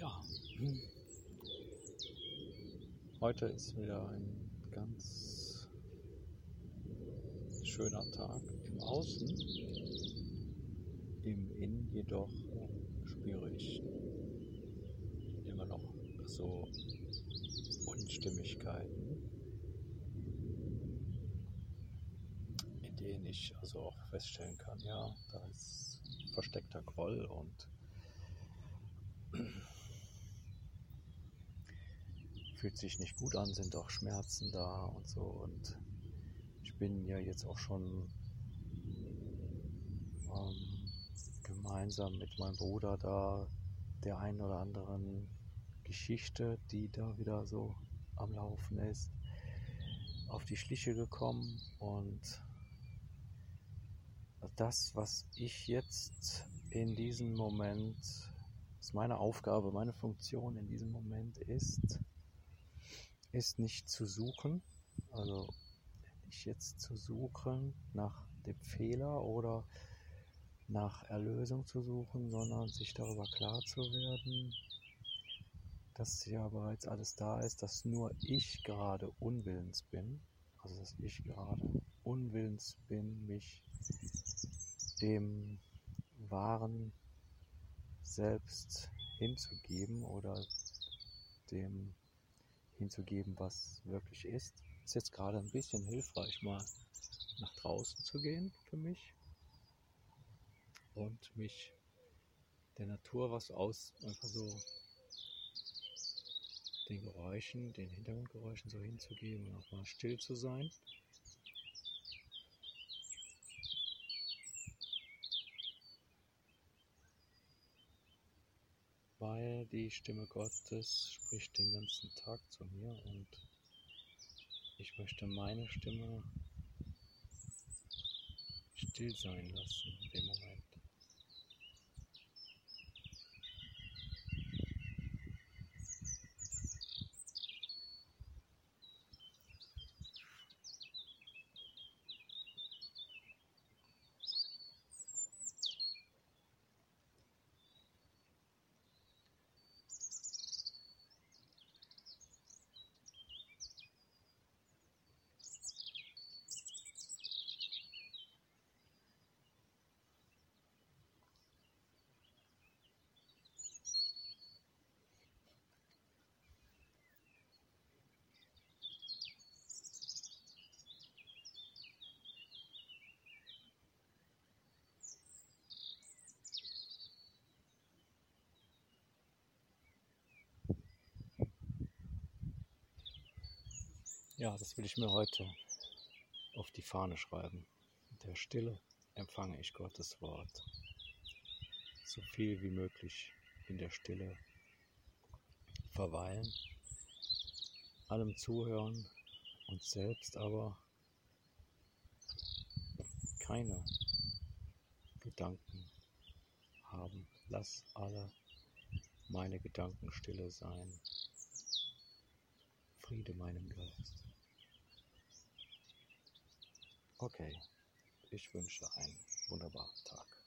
Ja. Heute ist wieder ein ganz schöner Tag im Außen. Im Innen jedoch spüre ich immer noch so Unstimmigkeiten, in denen ich also auch feststellen kann, ja, da ist versteckter Groll und fühlt sich nicht gut an, sind auch Schmerzen da und so. Und ich bin ja jetzt auch schon ähm, gemeinsam mit meinem Bruder da der einen oder anderen Geschichte, die da wieder so am Laufen ist, auf die Schliche gekommen und das, was ich jetzt in diesem Moment, was meine Aufgabe, meine Funktion in diesem Moment ist, ist nicht zu suchen, also nicht jetzt zu suchen nach dem Fehler oder nach Erlösung zu suchen, sondern sich darüber klar zu werden, dass ja bereits alles da ist, dass nur ich gerade unwillens bin, also dass ich gerade unwillens bin, mich dem wahren Selbst hinzugeben oder dem hinzugeben, was wirklich ist. Ist jetzt gerade ein bisschen hilfreich, mal nach draußen zu gehen für mich und mich der Natur was aus, einfach so den Geräuschen, den Hintergrundgeräuschen so hinzugeben und auch mal still zu sein. Weil die Stimme Gottes spricht den ganzen Tag zu mir und ich möchte meine Stimme still sein lassen in dem Moment. Ja, das will ich mir heute auf die Fahne schreiben. In der Stille empfange ich Gottes Wort. So viel wie möglich in der Stille verweilen, allem zuhören und selbst aber keine Gedanken haben. Lass alle meine Gedanken stille sein. Friede meinem Geist. Okay, ich wünsche einen wunderbaren Tag.